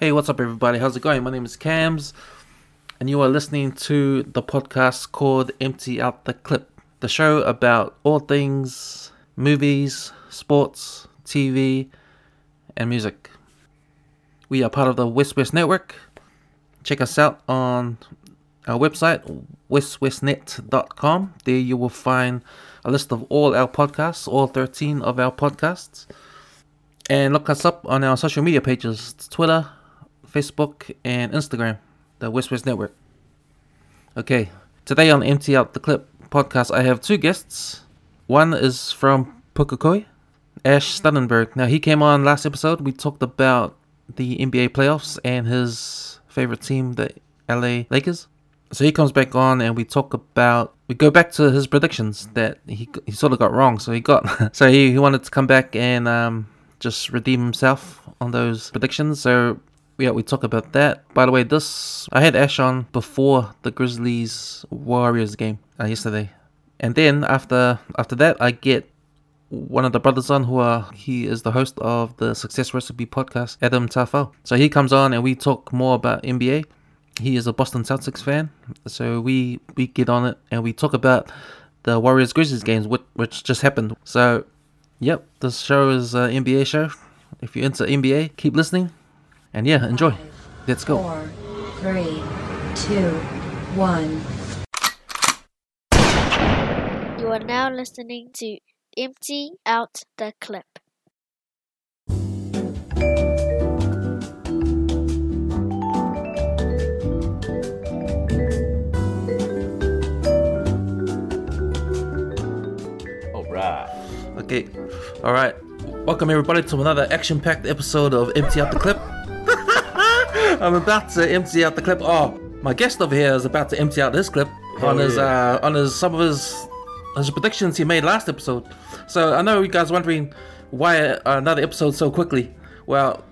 Hey, what's up, everybody? How's it going? My name is Cams, and you are listening to the podcast called Empty Out the Clip, the show about all things movies, sports, TV, and music. We are part of the WesWes Network. Check us out on our website, westwestnet.com. There you will find a list of all our podcasts, all 13 of our podcasts. And look us up on our social media pages Twitter, Facebook, and Instagram, the West Network. Okay, today on Empty Out the Clip podcast, I have two guests. One is from Pukekohe, Ash Stunnenberg. Now, he came on last episode. We talked about the NBA playoffs and his favorite team, the LA Lakers. So he comes back on and we talk about we go back to his predictions that he he sort of got wrong. So he got so he, he wanted to come back and um, just redeem himself on those predictions. So yeah, we talk about that. By the way, this I had Ash on before the Grizzlies Warriors game uh, yesterday, and then after after that, I get one of the brothers on who are he is the host of the Success Recipe podcast, Adam Tafau. So he comes on and we talk more about NBA. He is a Boston Celtics fan, so we we get on it and we talk about the Warriors Grizzlies games, which, which just happened. So, yep, this show is an NBA show. If you're into NBA, keep listening. And yeah, enjoy. Let's go. Four, three, two, one. You are now listening to Empty Out the Clip. All right. Okay, all right. Welcome everybody to another action-packed episode of Empty Out the Clip. I'm about to empty out the clip. Oh, my guest over here is about to empty out this clip on his yeah. uh, on his some of his his predictions he made last episode. So I know you guys wondering why uh, another episode so quickly. Well,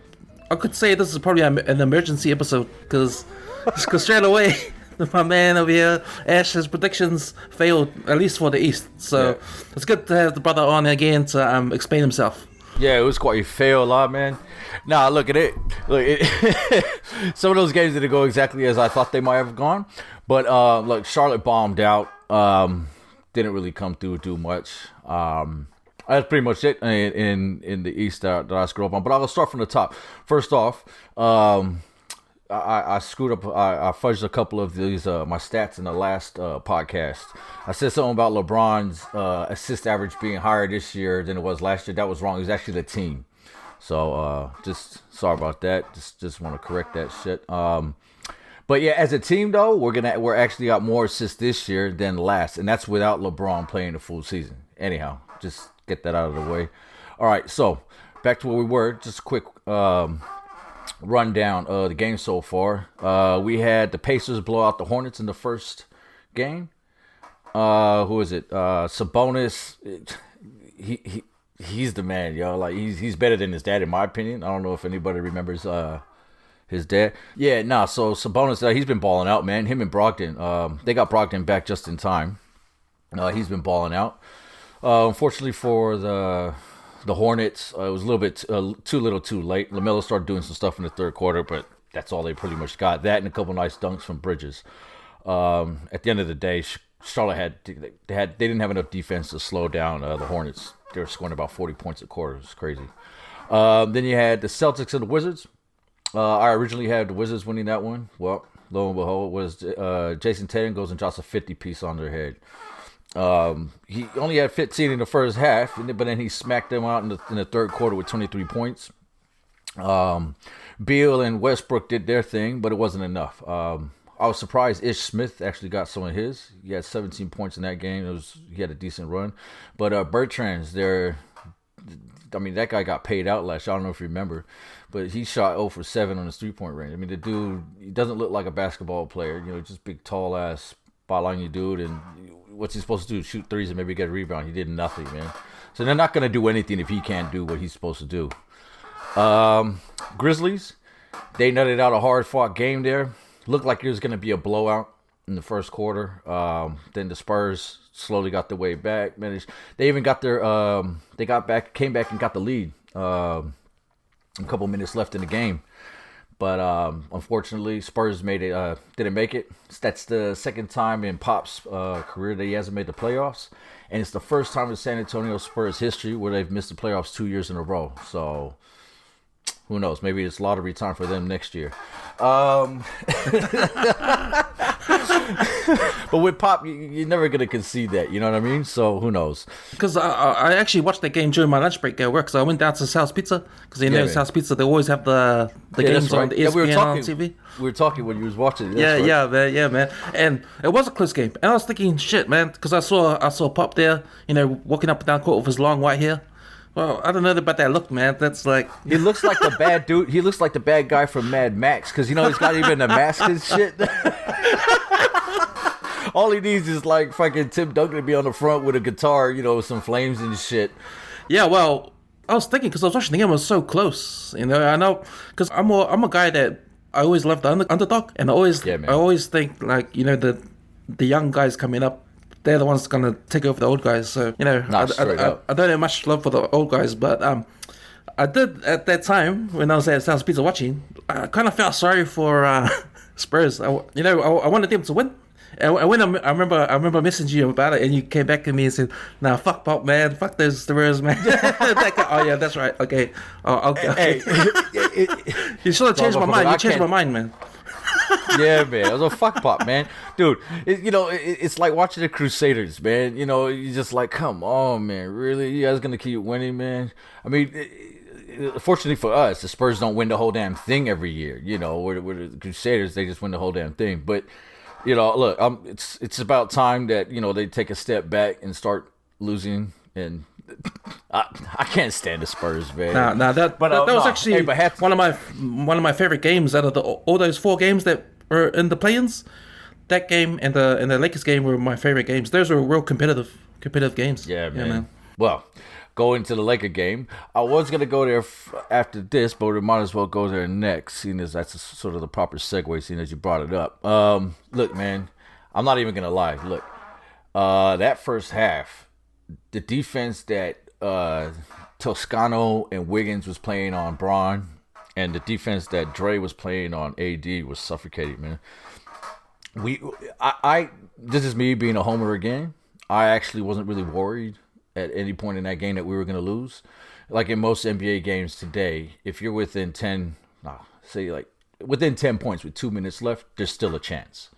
I could say this is probably an emergency episode because because straight away. My man over here, Ash, his predictions failed at least for the East. So Yeah. it's good to have the brother on again to um, explain himself. Yeah, it was quite a fail, lot, man. Nah, look at it. Look, it, some of those games didn't go exactly as I thought they might have gone. But uh, look, Charlotte bombed out. Um, didn't really come through too much. Um, that's pretty much it in in, in the East that, that I screwed up on. But I'll start from the top. First off, um, I, I screwed up. I, I fudged a couple of these uh, my stats in the last uh, podcast. I said something about LeBron's uh, assist average being higher this year than it was last year. That was wrong. It was actually the team. So uh, just sorry about that. Just just want to correct that shit. Um, but yeah, as a team though, we're gonna we're actually got more assists this year than last, and that's without LeBron playing the full season. Anyhow, just get that out of the way. All right, so back to where we were. Just a quick um, rundown of the game so far. Uh, we had the Pacers blow out the Hornets in the first game. Uh, who is it? Uh, Sabonis. He he he's the man, yo. Like he's he's better than his dad, in my opinion. I don't know if anybody remembers uh his dad. Yeah, nah. So Sabonis, uh, he's been balling out, man. Him and Brogdon. Um, they got Brogdon back just in time. Uh, he's been balling out. Uh, unfortunately for the the Hornets, uh, it was a little bit uh, too little, too late. LaMelo started doing some stuff in the third quarter, but that's all they pretty much got. That and a couple nice dunks from Bridges. Um, at the end of the day, Charlotte had they had they didn't have enough defense to slow down the Hornets. They were scoring about forty points a quarter. It was crazy. Um, then you had the Celtics and the Wizards. Uh, I originally had the Wizards winning that one. Well, lo and behold, it was uh, Jayson Tatum goes and drops a fifty piece on their head. Um, he only had 15 in the first half, but then he smacked them out in the, in the third quarter with 23 points. Um, Beal and Westbrook did their thing, but it wasn't enough. Um, I was surprised Ish Smith actually got some of his. He had 17 points in that game. It was he had a decent run, but uh, Bertans there. I mean, that guy got paid out last year. I don't know if you remember, but he shot 0 for 7 on his three point range. I mean, the dude, he doesn't look like a basketball player, you know, just big, tall ass, spot on you dude. And what's he supposed to do? Shoot threes and maybe get a rebound. He did nothing, man. So they're not to do anything if he can't do what he's supposed to do. Um, Grizzlies, they nutted out a hard fought game there. Looked like it was going to be a blowout in the first quarter. Um, then the Spurs slowly got their way back. Managed. They even got their. Um, they got back, came back and got the lead. Um, a couple minutes left in the game, but um, unfortunately, Spurs made it. Uh, didn't make it. That's the second time in Pop's uh, career that he hasn't made the playoffs, and it's the first time in San Antonio Spurs history where they've missed the playoffs two years in a row. So who knows? Maybe it's lottery time for them next year. Um, but with Pop, you, you're never gonna concede that. You know what I mean? So who knows? Because I, I actually watched that game during my lunch break at work. So I went down to South Pizza because you know Yeah. South Pizza they always have the the Yeah, that's games on the E Yeah, ESPN we were on talking. TV. We were talking when you was watching. it. Yeah, right. yeah, man, yeah, man. And it was a close game. And I was thinking, shit, man, because I saw I saw Pop there, you know, walking up and down court with his long white hair. Well, I don't know about that look, man. That's like, He looks like the bad dude. He looks like the bad guy from Mad Max because you know he's got even a mask and shit. All he needs is like fucking Tim Duncan to be on the front with a guitar, you know, with some flames and shit. yeah. Well, I was thinking because I was watching the game, it was so close. You know, I know because I'm a I'm a guy that I always love the under, underdog, and I always Yeah. I always think like you know the the young guys coming up. They're the ones gonna take over the old guys. So you know, Nah, I, I, I. I don't have much love for the old guys, but um, I did at that time when I was at South Pizza watching. I kind of felt sorry for uh, Spurs. I, you know, I, I wanted them to win. And when I, I remember, I remember messaging you about it, and you came back to me and said, "Nah, fuck Pop, man, fuck those Spurs, man." Guy- oh yeah, that's right. Okay, oh, okay. Hey, you should have changed my mind. You changed my mind, man. Yeah, man, it was a fuck pop, man, dude. It, you know, it, it's like watching the Crusaders, man. You know, you just like, come on, man, really? You guys gonna keep winning, man? I mean. It, Fortunately for us, the Spurs don't win the whole damn thing every year. You know, where the Crusaders they just win the whole damn thing. But you know, look, it's it's about time that you know they take a step back and start losing. And I, I can't stand the Spurs, man. Nah, nah, that But, that, uh, that was nah, actually hey, but one of my one of my favorite games out of the all those four games that were in the play-ins. That game and the and the Lakers game were my favorite games. Those were real competitive competitive games. Yeah, man. Well, going to the Laker game, I was gonna go there f- after this, but we might as well go there next, seeing as that's sort of the proper segue, seeing as you brought it up. Um, look, man, I'm not even gonna lie. Look, uh, that first half, the defense that uh, Toscano and Wiggins was playing on Bron, and the defense that Dre was playing on AD was suffocating, man. We I, I this is me being a homer again. I actually wasn't really worried at any point in that game that we were going to lose. Like in most nba games today if you're within 10 nah, say like within 10 points with two minutes left there's still a chance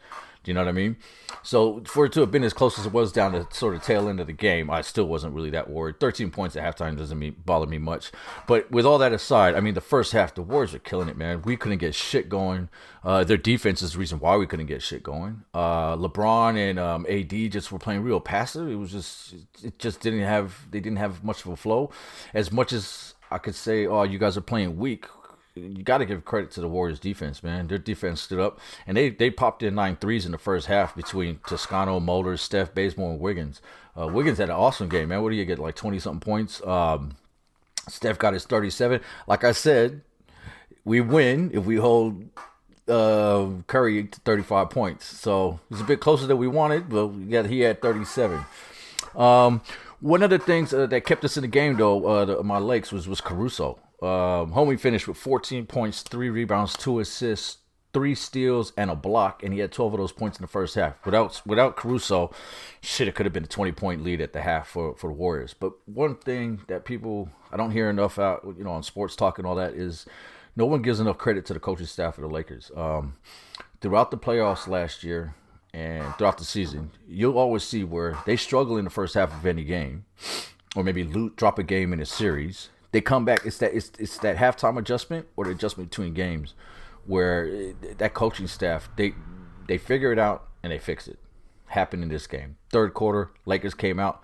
do you know what i mean so for it to have been as close as it was down the sort of tail end of the game i still wasn't really that worried 13 points at halftime doesn't mean, bother me much but with all that aside i mean the first half the warriors are killing it man we couldn't get shit going uh, their defense is the reason why we couldn't get shit going. Uh, LeBron and um, AD just were playing real passive. It was just, it just didn't have, they didn't have much of a flow. As much as I could say, oh, you guys are playing weak. You got to give credit to the Warriors defense, man. Their defense stood up, and they they popped in nine threes in the first half between Toscano, Mulder, Steph, Bazemore, and Wiggins. Uh, Wiggins had an awesome game, man. What do you get, like twenty something points? Um, Steph got his thirty seven. Like I said, we win if we hold uh, Curry to 35 points. So it's a bit closer than we wanted, but we got, he had 37. Um, one of the things uh, that kept us in the game, though, uh, the, my Lakes was was Caruso. Um, homie finished with 14 points, three rebounds, two assists, three steals, and a block, and he had 12 of those points in the first half. Without without Caruso, shit, it could have been a 20 point lead at the half for for the Warriors. But one thing that people I don't hear enough out, you know, on sports talk and all that is no one gives enough credit to the coaching staff of the Lakers. Um, throughout the playoffs last year and throughout the season, you'll always see where they struggle in the first half of any game, or maybe loot, drop a game in a series. They come back. It's that it's, it's that halftime adjustment or the adjustment between games, where it- that coaching staff they they figure it out and they fix it. Happened in this game. Third quarter, Lakers came out,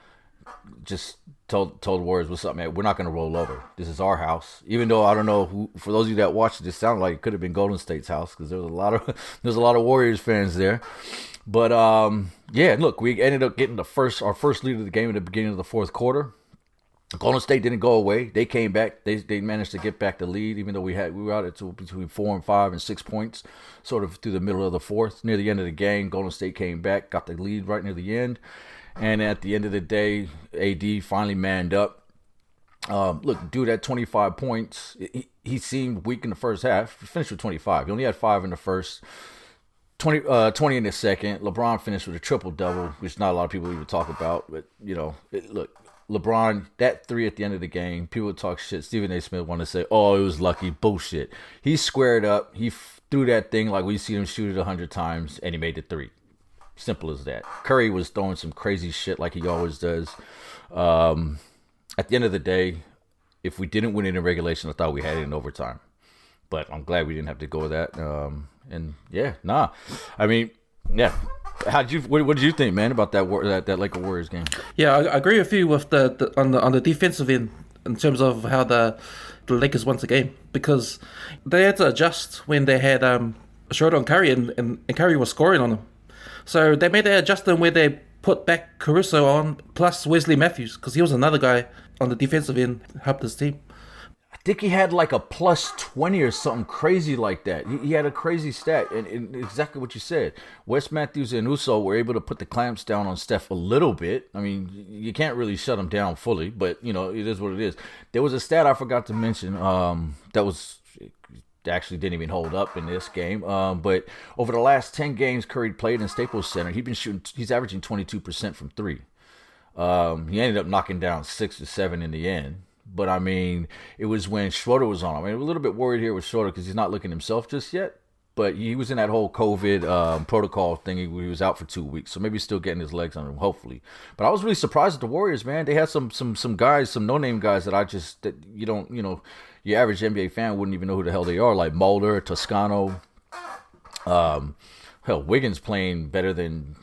just told told Warriors, "What's up, man? We're not gonna roll over. This is our house." Even though I don't know who, for those of you that watched it sounded like it could have been Golden State's house because there was a lot of there's a lot of Warriors fans there. But um, yeah, look, we ended up getting the first our first lead of the game at the beginning of the fourth quarter. Golden State didn't go away. They came back. They they managed to get back the lead, even though we had we were out at between four and five and six points, sort of through the middle of the fourth. Near the end of the game, Golden State came back, got the lead right near the end, and at the end of the day, AD finally manned up Um, look, dude at 25 points. He, he seemed weak in the first half. He finished with 25. He only had five in the first. 20, uh, 20 in the second. LeBron finished with a triple double, which not a lot of people even talk about. But you know, it, look, LeBron that three at the end of the game. People talk shit. Stephen A. Smith want to say, "Oh, it was lucky." Bullshit. He squared up. He threw that thing like we see him shoot it a hundred times, and he made the three. Simple as that. Curry was throwing some crazy shit like he always does. Um, at the end of the day, if we didn't win it in regulation, I thought we had it in overtime. But I'm glad we didn't have to go with that. Um, and yeah, nah. I mean, yeah. How did you? What, what did you think, man, about that war, that that Laker Warriors game? Yeah, I, I agree with you with the, the on the on the defensive end in terms of how the the Lakers won the game because they had to adjust when they had um Schroeder and Curry and, and, and Curry was scoring on them. So they made that adjustment where they put back Caruso on plus Wesley Matthews because he was another guy on the defensive end helped his team. He had like a plus 20 or something crazy like that. He, he had a crazy stat, and, and exactly what you said. Wes Matthews and Uso were able to put the clamps down on Steph a little bit. I mean, you can't really shut him down fully, but you know it is what it is. There was a stat I forgot to mention um, that was actually didn't even hold up in this game. Um, but over the last 10 games Curry played in Staples Center, he's been shooting. He's averaging 22% from three. Um, he ended up knocking down six or seven in the end. But I mean, it was when Schroeder was on. I mean, I'm a little bit worried here with Schroeder because he's not looking himself just yet. But he was in that whole COVID um, protocol thing. He, was out for two weeks, so maybe he's still getting his legs under him. Hopefully, but I was really surprised at the Warriors, man. They had some some some guys, some no name guys that I just that you don't you know your average NBA fan wouldn't even know who the hell they are, like Mulder, Toscano. Um, hell, Wiggins playing better than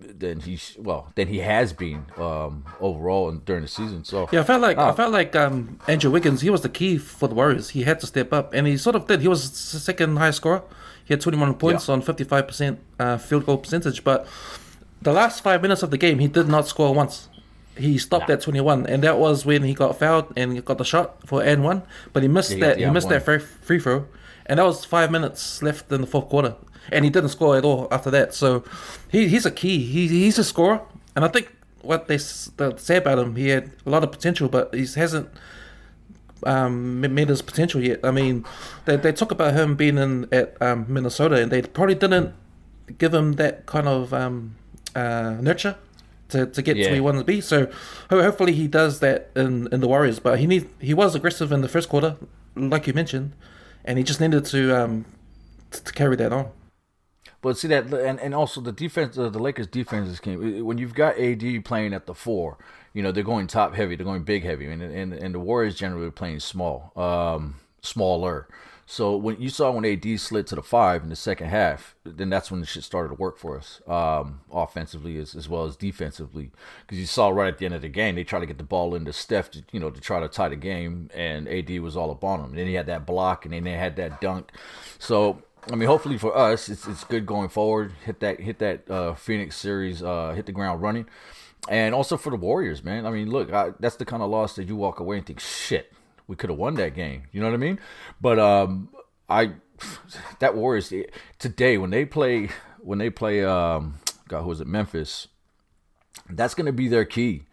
than he well than he has been um, overall and during the season. So Yeah, I felt like I Ah. felt like um, Andrew Wiggins. He was the key for the Warriors. He had to step up, and he sort of did. He was the second highest scorer. He had 21 points Yeah. on 55 percent uh, field goal percentage. But the last five minutes of the game, he did not score once. He stopped Nah. at 21, and that was when he got fouled and he got the shot for and one. But he missed Yeah, that. the He missed one. that free, free throw, and that was five minutes left in the fourth quarter, and he didn't score at all after that. So he, he's a key. He, he's a scorer, and I think what they say about him, he had a lot of potential, but he hasn't um, made his potential yet. I mean, they, they talk about him being in at um, Minnesota, and they probably didn't give him that kind of um, uh, nurture to, to get to where he wanted to be. So ho- hopefully he does that in, in the Warriors. But he need he was aggressive in the first quarter, like you mentioned, and he just needed to um, to carry that on. But see that, and, and also the defense, uh, the Lakers' defense is key. When you've got AD playing at the four, you know they're going top heavy, they're going big heavy, and and, and the Warriors generally playing small, um, smaller. So when you saw when AD slid to the five in the second half, then that's when the shit started to work for us, um, offensively as, as well as defensively. Because you saw right at the end of the game, they tried to get the ball into Steph, to, you know, to try to tie the game, and AD was all up on him. then he had that block, and then they had that dunk. So I mean, hopefully for us, it's it's good going forward. Hit that hit that uh, Phoenix series, uh, hit the ground running, and also for the Warriors, man. I mean, look, I, that's the kind of loss that you walk away and think, shit, we could have won that game. You know what I mean? But um, I that Warriors today when they play when they play um, God, who was it? Memphis. That's gonna be their key,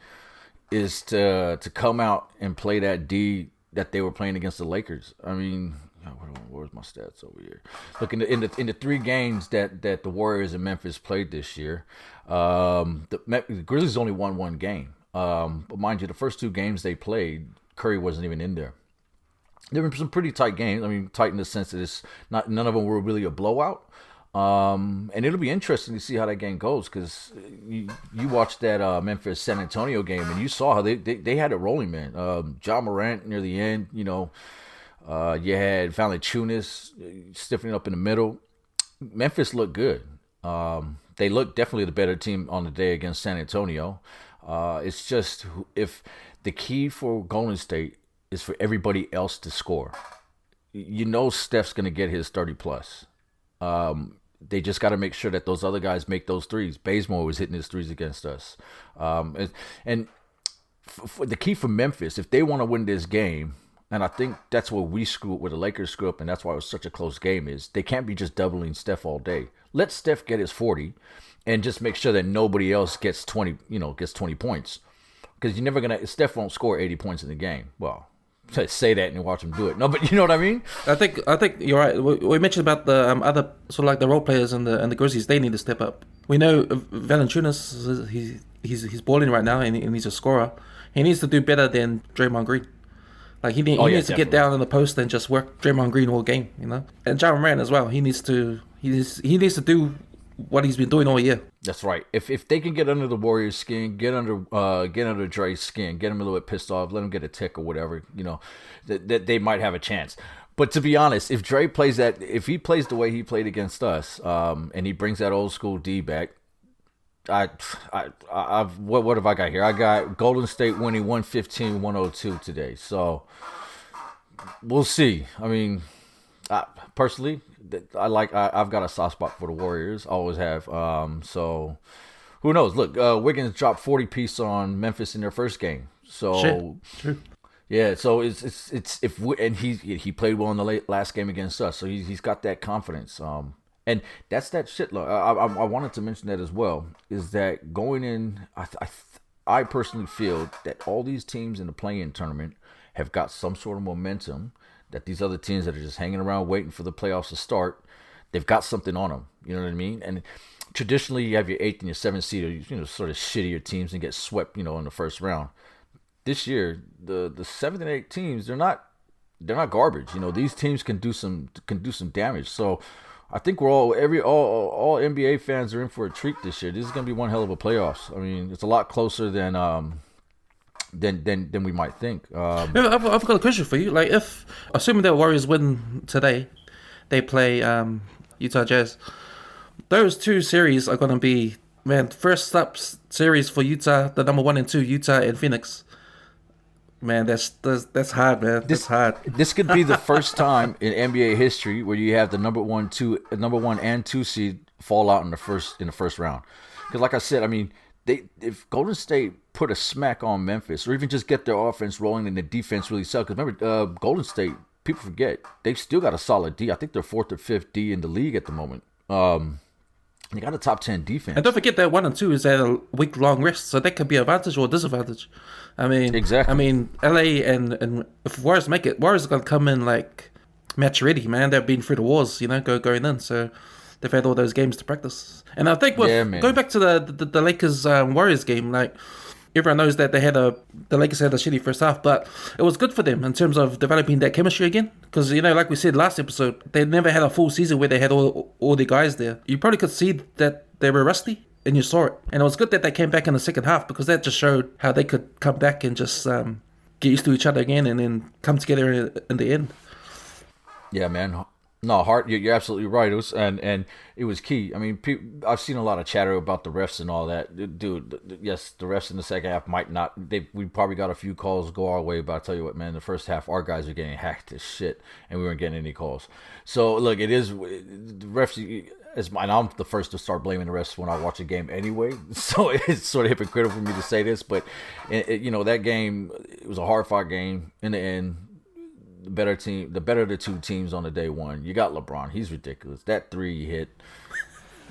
is to to come out and play that D that they were playing against the Lakers. I mean, where- where's my stats over here? Look in the in the, in the three games that that the Warriors and Memphis played this year, um, the, the Grizzlies only won one game. Um, but mind you, the first two games they played, Curry wasn't even in there. There were some pretty tight games. I mean, tight in the sense that it's not none of them were really a blowout. Um, and it'll be interesting to see how that game goes because you, you watched that uh, Memphis San Antonio game and you saw how they, they, they had it rolling, man. Um, Ja Morant near the end, you know, uh, you had Valanciunas uh, stiffening up in the middle. Memphis looked good. Um, they looked definitely the better team on the day against San Antonio. Uh, it's just if the key for Golden State is for everybody else to score. You know Steph's going to get his 30 plus. Um, they just got to make sure that those other guys make those threes. Bazemore was hitting his threes against us. Um, and, and for the key for Memphis, if they want to win this game, and I think that's what we screw up, where the Lakers screw up, and that's why it was such a close game, is they can't be just doubling Steph all day. Let Steph get his 40 and just make sure that nobody else gets 20, you know, gets 20 points. because you're never gonna. Steph won't score 80 points in the game. Well, say that and watch him do it. No, but you know what I mean. I think I think you're right. We, we mentioned about the um, other sort of like the role players and the and the Grizzlies. They need to step up. We know Valanciunas. He's he's he's balling right now and, and he's a scorer. He needs to do better than Draymond Green. Like he, need, Oh, he yeah, needs to get down in the post and just work Draymond Green all game, you know. And Ja Morant as well. He needs to he needs, he needs to do what he's been doing all year. That's right. If if they can get under the Warriors' skin, get under uh get under Dre's skin, get him a little bit pissed off, let him get a tick or whatever, you know, that, that they might have a chance. But to be honest, if Dre plays that, if he plays the way he played against us, um, and he brings that old school D back, I, I, I, I've what what have I got here? I got Golden State winning 115-102 today. So we'll see. I mean, I, personally, I like. I, I've got a soft spot for the Warriors. Always have. Um, so who knows? Look, uh, Wiggins dropped forty piece on Memphis in their first game. So Shit. Yeah, so it's it's it's if we, and he he played well in the late, last game against us, so he's he's got that confidence. Um, and that's that shit. Look, I, I I wanted to mention that as well. Is that going in? I I I personally feel that all these teams in the play-in tournament have got some sort of momentum. That these other teams that are just hanging around waiting for the playoffs to start, they've got something on them. You know what I mean? And traditionally, you have your eighth and your seventh seed, you know, sort of shittier teams, and get swept, you know, in the first round this year the the seventh and eighth teams they're not they're not garbage. You know these teams can do some can do some damage. So I think we're all every all all NBA fans are in for a treat this year. This is gonna be one hell of a playoffs. I mean it's a lot closer than um than than than we might think. Um, I've, I've got a question for you. Like, if assuming that Warriors win today, they play um, Utah Jazz. Those two series are to be man first up series for Utah, the number one and two Utah and Phoenix. Man, that's that's, that's hard, man. That's hard. this could be the first time in NBA history where you have the number one, two, number one and two seed fall out in the first in the first round. Because, like I said, I mean, they if Golden State put a smack on Memphis, or even just get their offense rolling and the defense really sell. Because remember, uh, Golden State, people forget they've still got a solid D. I think they're fourth or fifth D in the league at the moment. Um, they got a top ten defense. And don't forget that one and two is at a week long rest, so that could be advantage or disadvantage. I mean, Exactly. I mean, LA and and if Warriors make it, Warriors are gonna come in like match ready, man. They've been through the wars, you know, go going in, so they've had all those games to practice. And I think with Yeah, going back to the the, the Lakers um, Warriors game, like everyone knows that they had a the Lakers had a shitty first half, but it was good for them in terms of developing that chemistry again. Because you know, like we said last episode, they never had a full season where they had all all the guys there. You probably could see that they were rusty, and you saw it. And it was good that they came back in the second half because that just showed how they could come back and just um, get used to each other again, and then come together in, in the end. Yeah, man. No, Hart, you're, absolutely right. It was and and it was key. I mean, I've seen a lot of chatter about the refs and all that. Dude, yes, the refs in the second half might not. They we probably got a few calls go our way, but I tell you what, man, the first half our guys are getting hacked as shit, and we weren't getting any calls. So look, it is the refs. As and I'm the first to start blaming the refs when I watch a game anyway. So it's sort of hypocritical for me to say this, but it, it- you know that game it was a hard fought game in the end the better team, the better the two teams on the day one. You got LeBron. He's ridiculous. That three he hit,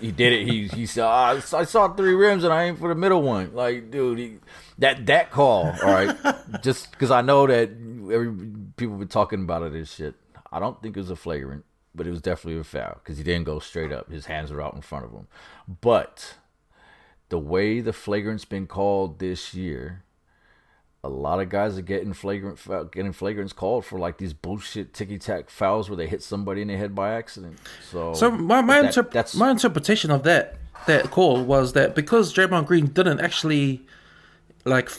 he did it. He he said, "Ah, I saw three rims and I aimed for the middle one. Like, dude, he, that that call. All right, just because I know that every people been talking about it and shit. I don't think it was a flagrant, but it was definitely a foul because he didn't go straight up. His hands were out in front of him. But the way the flagrant's been called this year, a lot of guys are getting flagrant foul- getting flagrants called for like these bullshit ticky tack fouls where they hit somebody in the head by accident. So, So my my, that- interp- that's my interpretation of that that call was that because Draymond Green didn't actually like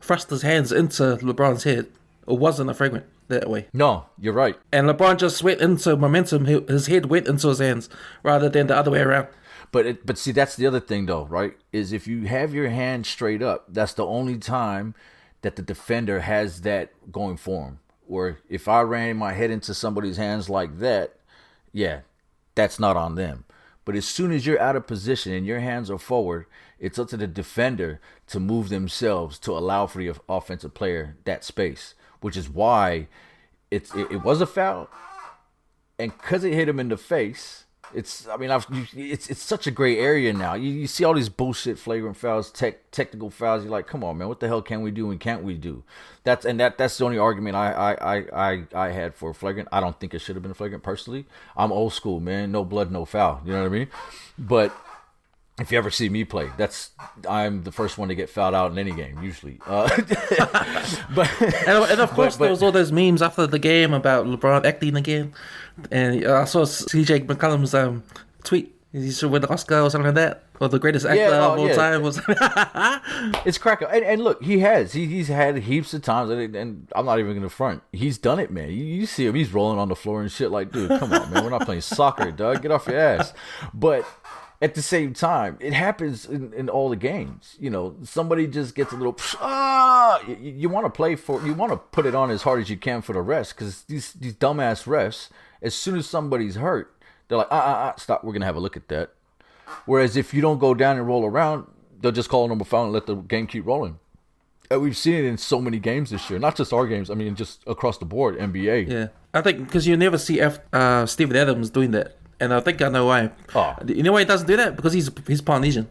thrust his hands into LeBron's head, it wasn't a fragrant that way. no, you're right. And LeBron just went into momentum. His head went into his hands rather than the other way around. But it, but see, that's the other thing though, right? Is if you have your hand straight up, that's the only time that the defender has that going for him. Where if I ran my head into somebody's hands like that, yeah, that's not on them. But as soon as you're out of position and your hands are forward, it's up to the defender to move themselves to allow for the offensive player that space, which is why it's it, it was a foul, and because it hit him in the face, It's I mean I've it's it's such a gray area now. You, you see all these bullshit flagrant fouls, tech technical fouls. You're like, come on, man, what the hell can we do and can't we do? That's and that that's the only argument I I I I, I had for flagrant. I don't think it should have been flagrant personally. I'm old school, man. No blood, no foul. You know what I mean? But if you ever see me play, that's I'm the first one to get fouled out in any game usually. Uh, but And, and of course, but- there was all those memes after the game about LeBron acting again. And I saw CJ McCollum's um, tweet. He should win the Oscar or something like that. Or the greatest actor Yeah, of oh, all yeah. time. Was It's cracker, and, and look, he has. He, he's had heaps of times, and, and I'm not even gonna front. He's done it, man. You, you see him; he's rolling on the floor and shit. Like, dude, come on, man. We're not playing soccer, dog. Get off your ass. But at the same time, it happens in, in all the games. You know, somebody just gets a little. Ah, you, you want to play for. You want to put it on as hard as you can for the refs, because these these dumbass refs. As soon as somebody's hurt, they're like, ah, ah, ah, stop. We're gonna have a look at that. Whereas if you don't go down and roll around, they'll just call a number foul and let the game keep rolling. And we've seen it in so many games this year, not just our games. I mean, just across the board, NBA. yeah. I think because you never see F, uh, Steven Adams doing that. And I think I know why. Oh. You know why he doesn't do that? Because he's he's Polynesian.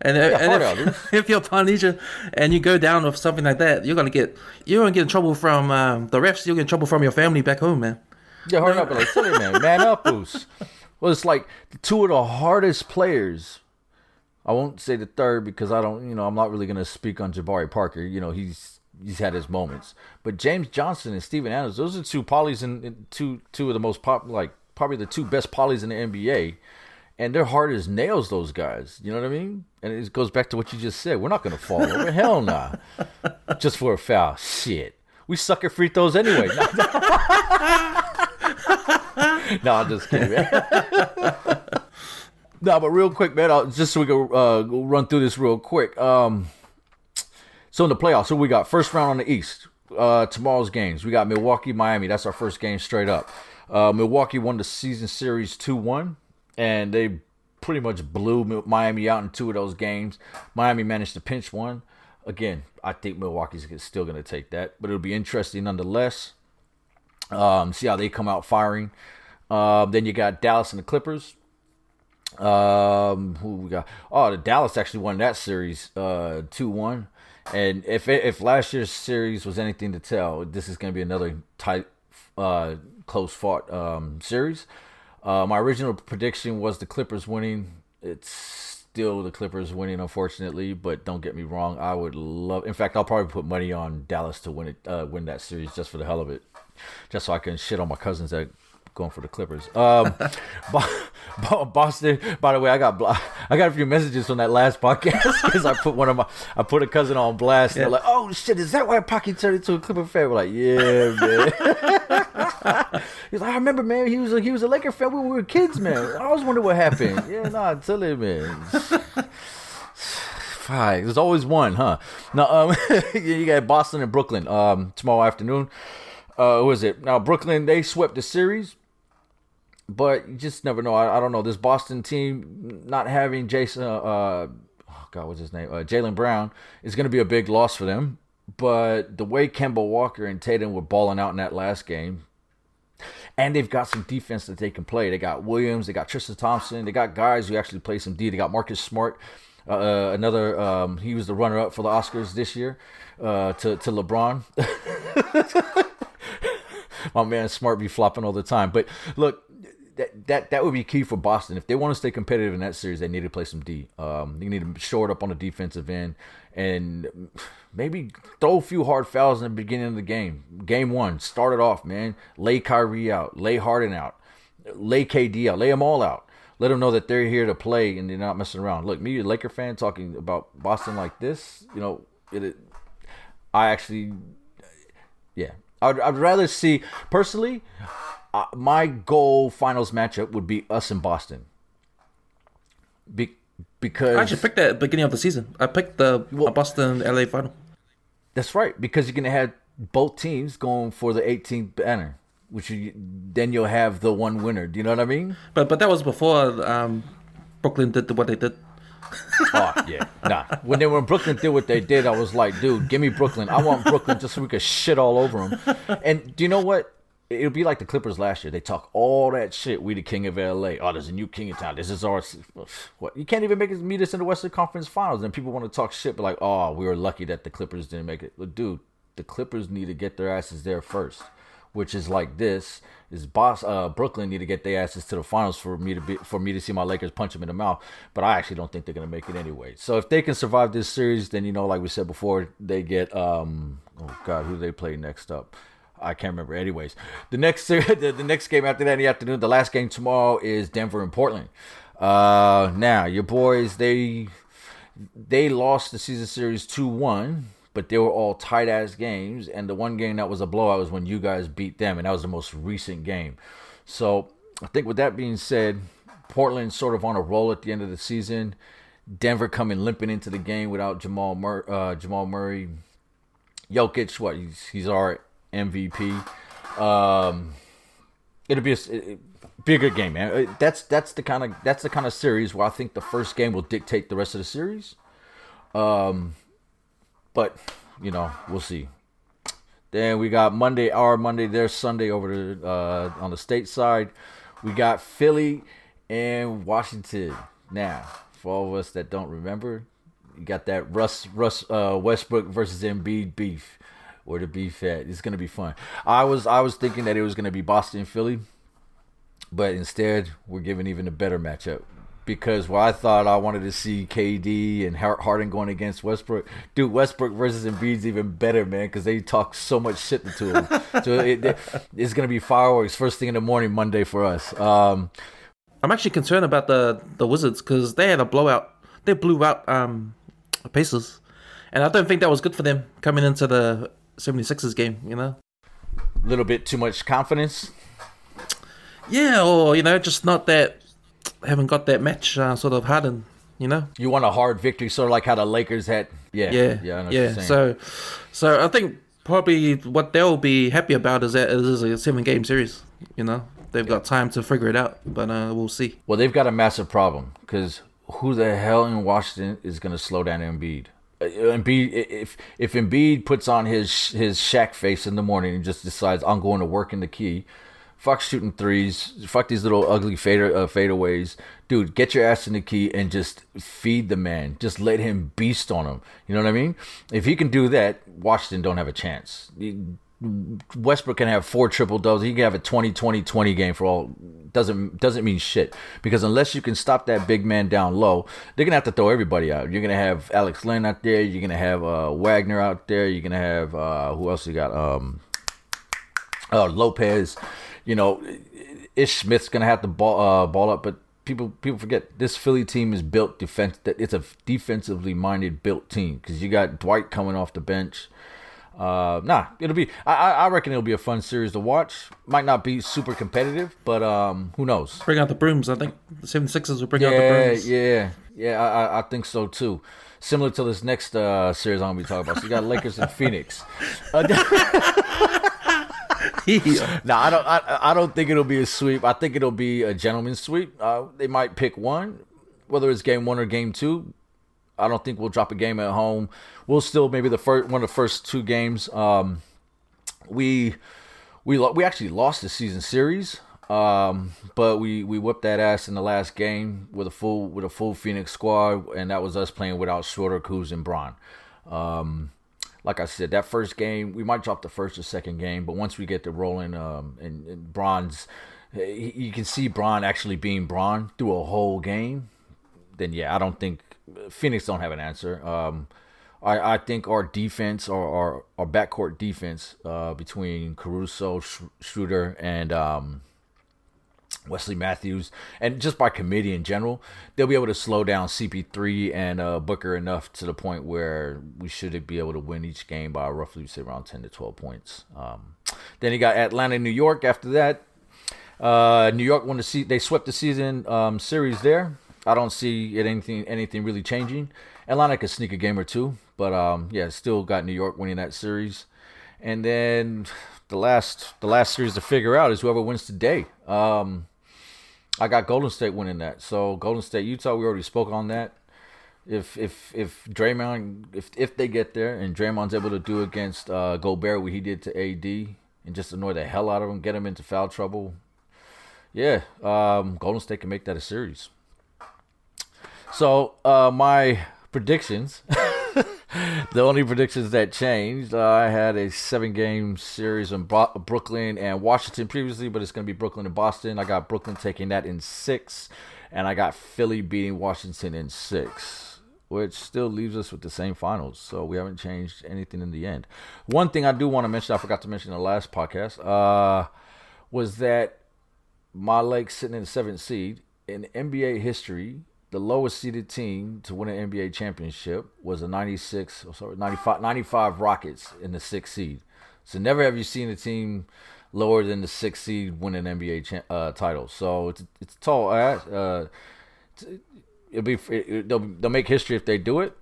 And, and hard out, if, if you're Polynesian and you go down with something like that, you're gonna get you're gonna get in trouble from um, the refs. You'll get in trouble from your family back home, man. Yeah, hurry up, like silly man, man up, Boost. Well, it's like two of the hardest players. I won't say the third because I don't, you know, I'm not really gonna speak on Jabari Parker. You know, he's he's had his moments, but James Johnson and Steven Adams, those are two polys and two two of the most pop, like probably the two best polys in the NBA, and they're hard as nails. Those guys, you know what I mean? And it goes back to what you just said. We're not gonna fall over. Hell nah. Just for a foul. Shit. We suck at free throws anyway. no, I'm just kidding, no, but real quick, man, I'll, just so we can uh, run through this real quick. Um, so in the playoffs, so we got first round on the East. Uh, tomorrow's games, we got Milwaukee, Miami. That's our first game straight up. Uh, Milwaukee won the season series two one, and they pretty much blew Miami out in two of those games. Miami managed to pinch one. Again, I think Milwaukee's still going to take that, but it'll be interesting nonetheless. Um, see how they come out firing. Um, then you got Dallas and the Clippers. Um, who we got? Oh, the Dallas actually won that series, uh, two one. And if if last year's series was anything to tell, this is going to be another tight, uh, close fought um series. Uh, my original prediction was the Clippers winning. It's still the Clippers winning, unfortunately. But don't get me wrong, I would love. In fact, I'll probably put money on Dallas to win it, uh, win that series just for the hell of it, just so I can shit on my cousins that going for the Clippers. Um, Bo- Bo- Boston. By the way, I got blo- I got a few messages from that last podcast because I put one of my I put a cousin on blast. And they're like, "Oh shit, is that why Pocky turned into a Clipper fan?" We're like, "Yeah, man." He's like, "I remember, man. He was a, he was a Laker fan when we were kids, man. I always wonder what happened." Yeah, nah, tell him, man. Fine. There's always one, huh? Now, um, you got Boston and Brooklyn um, tomorrow afternoon. Uh, who is it? Now, Brooklyn, they swept the series, but you just never know. I, I don't know. This Boston team not having Jason, uh, uh, oh God, what's his name? Uh, Jaylen Brown is going to be a big loss for them. But the way Kemba Walker and Tatum were balling out in that last game, and they've got some defense that they can play. They got Williams, they got Tristan Thompson, they got guys who actually play some D. They got Marcus Smart, uh, uh, another. Um, he was the runner-up for the Oscars this year uh, to to LeBron. My man Smart be flopping all the time, but look. That, that that would be key for Boston if they want to stay competitive in that series. They need to play some D. Um, they need to shore it up on the defensive end and maybe throw a few hard fouls in the beginning of the game. Game one, start it off, man. Lay Kyrie out, lay Harden out, lay KD out, lay them all out. Let them know that they're here to play and they're not messing around. Look, me, a Laker fan, talking about Boston like this, you know, it. it I actually, yeah, I'd, I'd rather see personally. Uh, my goal finals matchup would be us in Boston. Be, because I actually picked that the beginning of the season. I picked the uh, Boston LA final. That's right, because you're gonna have both teams going for the 18th banner, which you, then you'll have the one winner. Do you know what I mean? But but that was before um, Brooklyn did what they did. Oh yeah, nah. When they were in Brooklyn did what they did, I was like, dude, give me Brooklyn. I want Brooklyn just so we could shit all over them. And do you know what? it'll be like the Clippers last year. They talk all that shit. We the king of LA. Oh, there's a new king in town. This is our what? You can't even make us meet us in the Western Conference Finals, and people want to talk shit, but like, oh, we were lucky that the Clippers didn't make it. Dude, the Clippers need to get their asses there first, which is like this. Is boss uh, Brooklyn need to get their asses to the finals for me to be for me to see my Lakers punch them in the mouth, but I actually don't think they're gonna make it anyway. So if they can survive this series, then you know, like we said before, they get um oh god, who do they play next up? I can't remember. Anyways, the next the, the next game after that in the afternoon, the last game tomorrow is Denver and Portland. Uh, now your boys they they lost the season series two one, but they were all tight ass games, and the one game that was a blowout was when you guys beat them, and that was the most recent game. So I think with that being said, Portland sort of on a roll at the end of the season. Denver coming limping into the game without Jamal Mur- uh, Jamal Murray. Jokic, what he's he's our MVP. Um, it'll be a, it, bigger game, man. Uh, that's that's the kind of that's the kind of series where I think the first game will dictate the rest of the series. Um, but you know, we'll see. Then we got Monday, our Monday, their Sunday over to, uh, on the state side. We got Philly and Washington. Now, for all of us that don't remember, you got that Russ Russ uh, Westbrook versus Embiid beef or the beef at. It's gonna be fun. I was I was thinking that it was gonna be Boston Philly, but instead we're giving even a better matchup because what I thought I wanted to see KD and Harden going against Westbrook, dude, Westbrook versus Embiid's even better, man, because they talk so much shit to him. so it, it's gonna be fireworks first thing in the morning Monday for us. Um, I'm actually concerned about the the Wizards because they had a blowout. They blew out um, Pacers, and I don't think that was good for them coming into the 76ers game. You know, a little bit too much confidence. Yeah, or you know, just not that haven't got that match uh, sort of hardened. You know, you want a hard victory, sort of like how the Lakers had. Yeah, yeah, yeah. yeah. So, so I think probably what they'll be happy about is that it is a seven game series. You know, they've got time to figure it out, but uh, we'll see. Well, they've got a massive problem because who the hell in Washington is going to slow down Embiid? Uh, Embiid, if if Embiid puts on his his Shaq face in the morning and just decides I'm going to work in the key, fuck shooting threes, fuck these little ugly uh, fadeaways, dude. Get your ass in the key and just feed the man. Just let him beast on him. You know what I mean? If he can do that, Washington don't have a chance. Westbrook can have four triple doubles. He can have a 20 20 20 game for all doesn't doesn't mean shit because unless you can stop that big man down low, they're gonna have to throw everybody out. You're gonna have Alex Len out there. You're gonna have uh, Wagner out there. You're gonna have uh, who else you got? Um, uh, Lopez. You know, Ish Smith's gonna have to ball uh, ball up, but people people forget this Philly team is built defense. That it's a defensively minded built team because you got Dwight coming off the bench. Uh, nah, it'll be. I, I reckon it'll be a fun series to watch. Might not be super competitive, but um, who knows? Bring out the brooms. I think the 76ers will bring yeah, out the brooms. Yeah, yeah, yeah. I, I think so too. Similar to this next uh, series I'm gonna be talking about. So you got Lakers and Phoenix. Uh, Now I don't. I, I don't think it'll be a sweep. I think it'll be a gentleman's sweep. Uh, they might pick one, whether it's game one or game two. I don't think we'll drop a game at home. We'll still maybe the first one of the first two games. Um, we we we actually lost the season series, um, but we we whipped that ass in the last game with a full with a full Phoenix squad, and that was us playing without Schroeder, Kuz, and Bron. Um, like I said, that first game we might drop the first or second game, but once we get to rolling, um, and, and you can see Bron actually being Bron through a whole game. Then yeah, I don't think Phoenix don't have an answer. Um, I, I think our defense, our our, our backcourt defense uh, between Caruso, Sh- Schroeder, and um, Wesley Matthews, and just by committee in general, they'll be able to slow down CP3 and uh, Booker enough to the point where we should be able to win each game by roughly say around 10 to 12 points. Um, then you got Atlanta, and New York. After that, uh, New York won the se- they swept the season um, series there. I don't see it anything anything really changing. Atlanta could sneak a game or two, but um, yeah, still got New York winning that series. And then the last the last series to figure out is whoever wins today. Um, I got Golden State winning that. So Golden State, Utah, we already spoke on that. If if if Draymond if if they get there and Draymond's able to do against uh, Gobert what he did to AD and just annoy the hell out of them, get them into foul trouble. Yeah, um, Golden State can make that a series. So uh, my predictions, the only predictions that changed, I had a seven-game series in Bro- Brooklyn and Washington previously, but it's going to be Brooklyn and Boston. I got Brooklyn taking that in six, and I got Philly beating Washington in six, which still leaves us with the same finals. So we haven't changed anything in the end. One thing I do want to mention, I forgot to mention in the last podcast, uh, was that my Lakes sitting in the seventh seed in NBA history. The lowest seeded team to win an NBA championship was a 96, oh, sorry, 95, 95 Rockets in the sixth seed. So never have you seen a team lower than the sixth seed win an NBA cha- uh, title. So it's it's tall. Uh, it'll be it, they'll, they'll make history if they do it.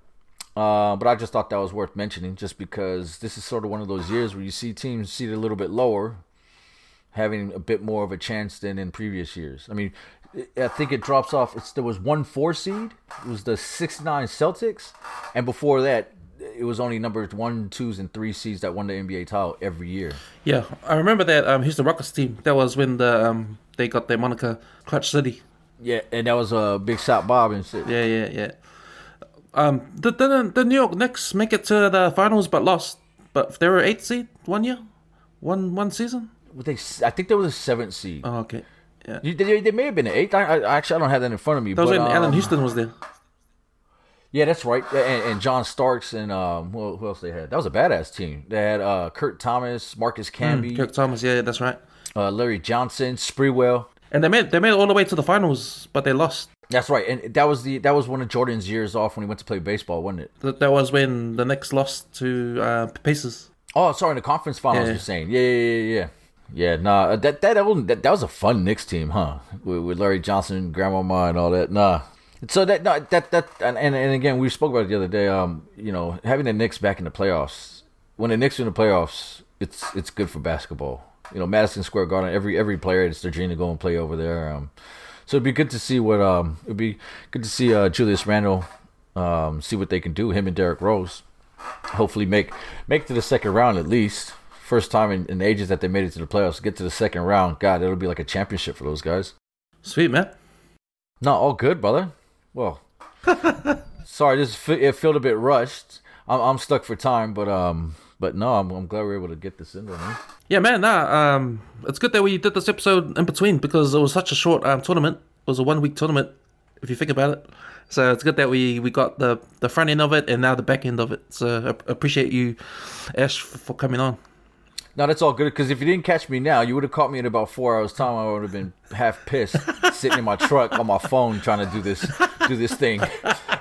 Uh, but I just thought that was worth mentioning, just because this is sort of one of those years where you see teams seated a little bit lower, having a bit more of a chance than in previous years. I mean, I think it drops off. It's, there was one four seed. It was the 69 Celtics, and before that, it was only numbers one, twos, and three seeds that won the NBA title every year. Yeah, I remember that. Um, Houston Rockets team. That was when the um they got their moniker Clutch City. Yeah, and that was a uh, big shot Bob and shit. Yeah, yeah, yeah. Um, the the, the New York Knicks make it to the finals but lost. But they were eight seed one year, one one season. They, I think there was a seventh seed. Oh, okay. Yeah. You- They, they may have been an eighth. I, I actually I don't have that in front of me. That was but, when Allan um, Houston was there. Yeah, that's right. And, and John Starks and um, who, who else they had? That was a badass team. They had uh, Kurt Thomas, Marcus Camby, Kurt Thomas. Yeah, that's right. uh, Larry Johnson, Sprewell. And they made they made it all the way to the finals, but they lost. That's right. And that was the that was one of Jordan's years off when he went to play baseball, wasn't it? That, that was when the Knicks lost to uh, Pacers. Oh, sorry, in the conference finals. Yeah. You're saying, yeah, yeah, yeah, yeah. Yeah, nah, that that that, that, that was a fun Knicks team, huh? With, with Larry Johnson, Grandmama, and all that. Nah, so that no, that that and, and and again, we spoke about it the other day. Um, you know, having the Knicks back in the playoffs. When the Knicks are in the playoffs, it's it's good for basketball. You know, Madison Square Garden. Every every player, it's their dream to go and play over there. Um, so it'd be good to see what um, it'd be good to see uh, Julius Randle, um, see what they can do. Him and Derrick Rose hopefully make make to the second round at least. First time in, in ages that they made it to the playoffs. Get to the second round. God, it'll be like a championship for those guys. Sweet man. Not all good, brother. Well, sorry, this it felt a bit rushed. I'm, I'm stuck for time, but um, but no, I'm, I'm glad we are able to get this in there, man. Yeah, man. Nah, um, it's good that we did this episode in between because it was such a short um, tournament. It was a one week tournament, if you think about it. So it's good that we, we got the, the front end of it and now the back end of it. So I appreciate you, Ash, for coming on. No, that's all good. Because if you didn't catch me now, you would have caught me in about four hours' time. I would have been half pissed, sitting in my truck on my phone trying to do this, do this thing.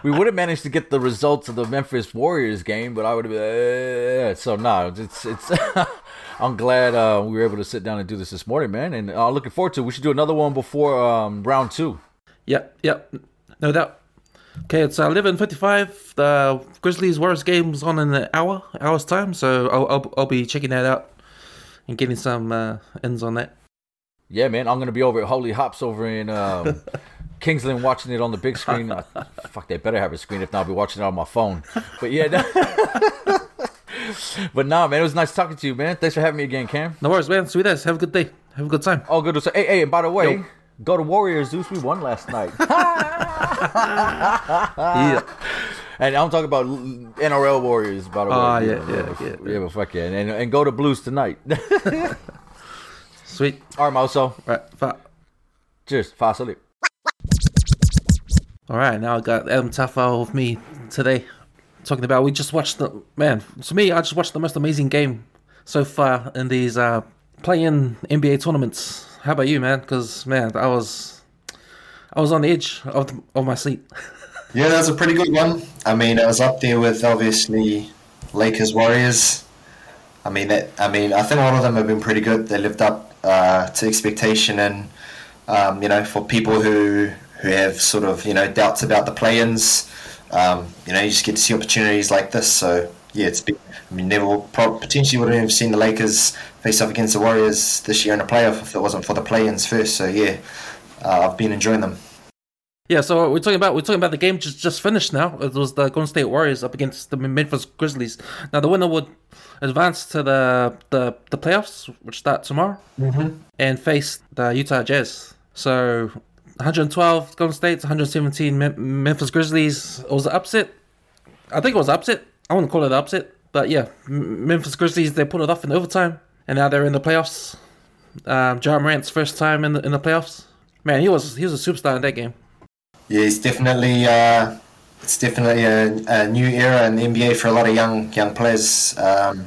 We would have managed to get the results of the Memphis Warriors game, but I would have been. Uh, so no, it's it's. I'm glad uh, we were able to sit down and do this this morning, man, and uh, looking forward to. it. We should do another one before um, round two. Yep, yep, no doubt. Okay, it's uh, eleven fifty-five. The Grizzlies Warriors game's on in an hour, hour's time. So I'll, I'll, I'll be checking that out and getting some uh, ends on that. Yeah, man, I'm gonna be over at Holy Hops over in um, Kingsland watching it on the big screen. Uh, fuck, they better have a screen. If not, I'll be watching it on my phone. But yeah, no- but nah, man, it was nice talking to you, man. Thanks for having me again, Cam. No worries, man. Sweet ass. Have a good day. Have a good time. All good. to say. Hey, hey, and by the way, Yo. go to Warriors, Zeus. We won last night, yeah. And I'm talking about NRL Warriors, by the way. Ah, You yeah, yeah, yeah, yeah, but fuck yeah, and, and go to Blues tonight. Sweet. All right, Moso. Right. Fa- Cheers. Fast salute. All right, now I got Adam Tafau with me today, talking about we just watched the man. To me, I just watched the most amazing game so far in these uh, play-in NBA tournaments. How about you, man? Because man, I was I was on the edge of the, of my seat. Yeah, that was a pretty good one. I mean, it was up there with obviously Lakers Warriors. I mean, that. I mean, I think all of them have been pretty good. They lived up uh, to expectation, and um, you know, for people who who have sort of you know doubts about the play-ins, um, you know, you just get to see opportunities like this. So yeah, it's been. I mean, never potentially would have seen the Lakers face off against the Warriors this year in a playoff if it wasn't for the play-ins first. So yeah, uh, I've been enjoying them. Yeah, so we're talking about we're talking about the game just just finished now. It was the Golden State Warriors up against the Memphis Grizzlies. Now the winner would advance to the the, the playoffs, which start tomorrow, mm-hmm. and face the Utah Jazz. So 112 Golden State, 117 Mem- Memphis Grizzlies. It was an upset. I think it was an upset. I wouldn't call it an upset, but yeah, M- Memphis Grizzlies they pulled it off in overtime, and now they're in the playoffs. Um, Ja Morant's first time in the in the playoffs. Man, he was he was a superstar in that game. Yeah, it's definitely uh, it's definitely a, a new era in the NBA for a lot of young young players um,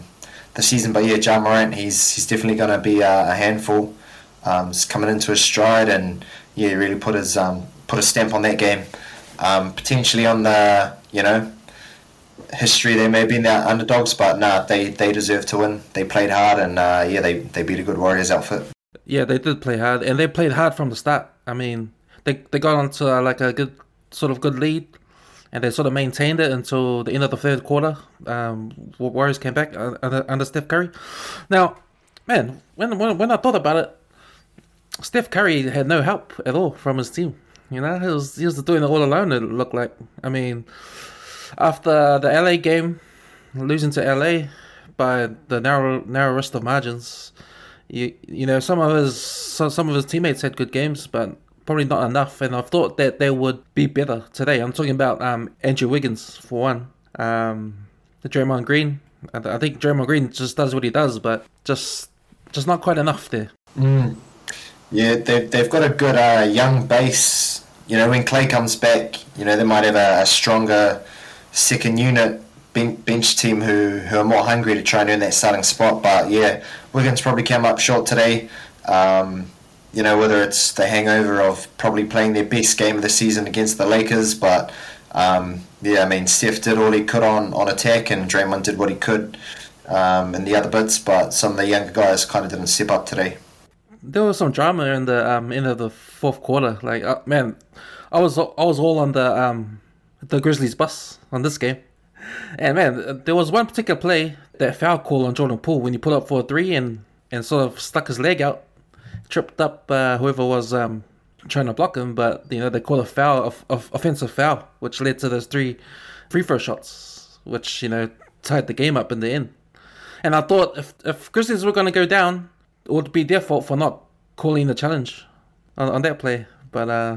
this season. But yeah, Ja Morant, he's he's definitely going to be a, a handful. Um, he's coming into his stride and yeah, really put his um, put a stamp on that game. Um, potentially on the you know history, they may have been the underdogs, but nah, they they deserve to win. They played hard and uh, yeah, they they beat a good Warriors outfit. Yeah, they did play hard, and they played hard from the start. I mean, they they got onto uh, like a good sort of good lead, and they sort of maintained it until the end of the third quarter. Um, Warriors came back under, under Steph Curry. Now, man, when, when when I thought about it, Steph Curry had no help at all from his team. You know, he was he was doing it all alone. It looked like. I mean, after the LA game, losing to LA by the narrow narrowest of margins, you you know some of his some of his teammates had good games, but probably not enough. And I thought that they would be better today. I'm talking about um, Andrew Wiggins for one. Um, the Draymond Green. I, think Draymond Green just does what he does, but just just not quite enough there. Mm. Yeah, they've, they've got a good uh, young base. You know, when Klay comes back, you know, they might have a, a stronger second unit bench team who, who are more hungry to try and earn that starting spot. But yeah, Wiggins probably came up short today. Um, you know, whether it's the hangover of probably playing their best game of the season against the Lakers, but um, yeah, I mean, Steph did all he could on, on attack, and Draymond did what he could um, in the other bits, but some of the younger guys kind of didn't step up today. There was some drama in the um, end of the fourth quarter. Like, uh, man, I was I was all on the um, the Grizzlies bus on this game, and man, there was one particular play that foul call on Jordan Poole when he put up for a three and and sort of stuck his leg out tripped up uh, whoever was um, trying to block him, but you know they called a foul, of, of offensive foul, which led to those three free throw shots, which you know tied the game up in the end. And I thought if if Grizzlies were going to go down, it would be their fault for not calling the challenge on, on that play. But uh,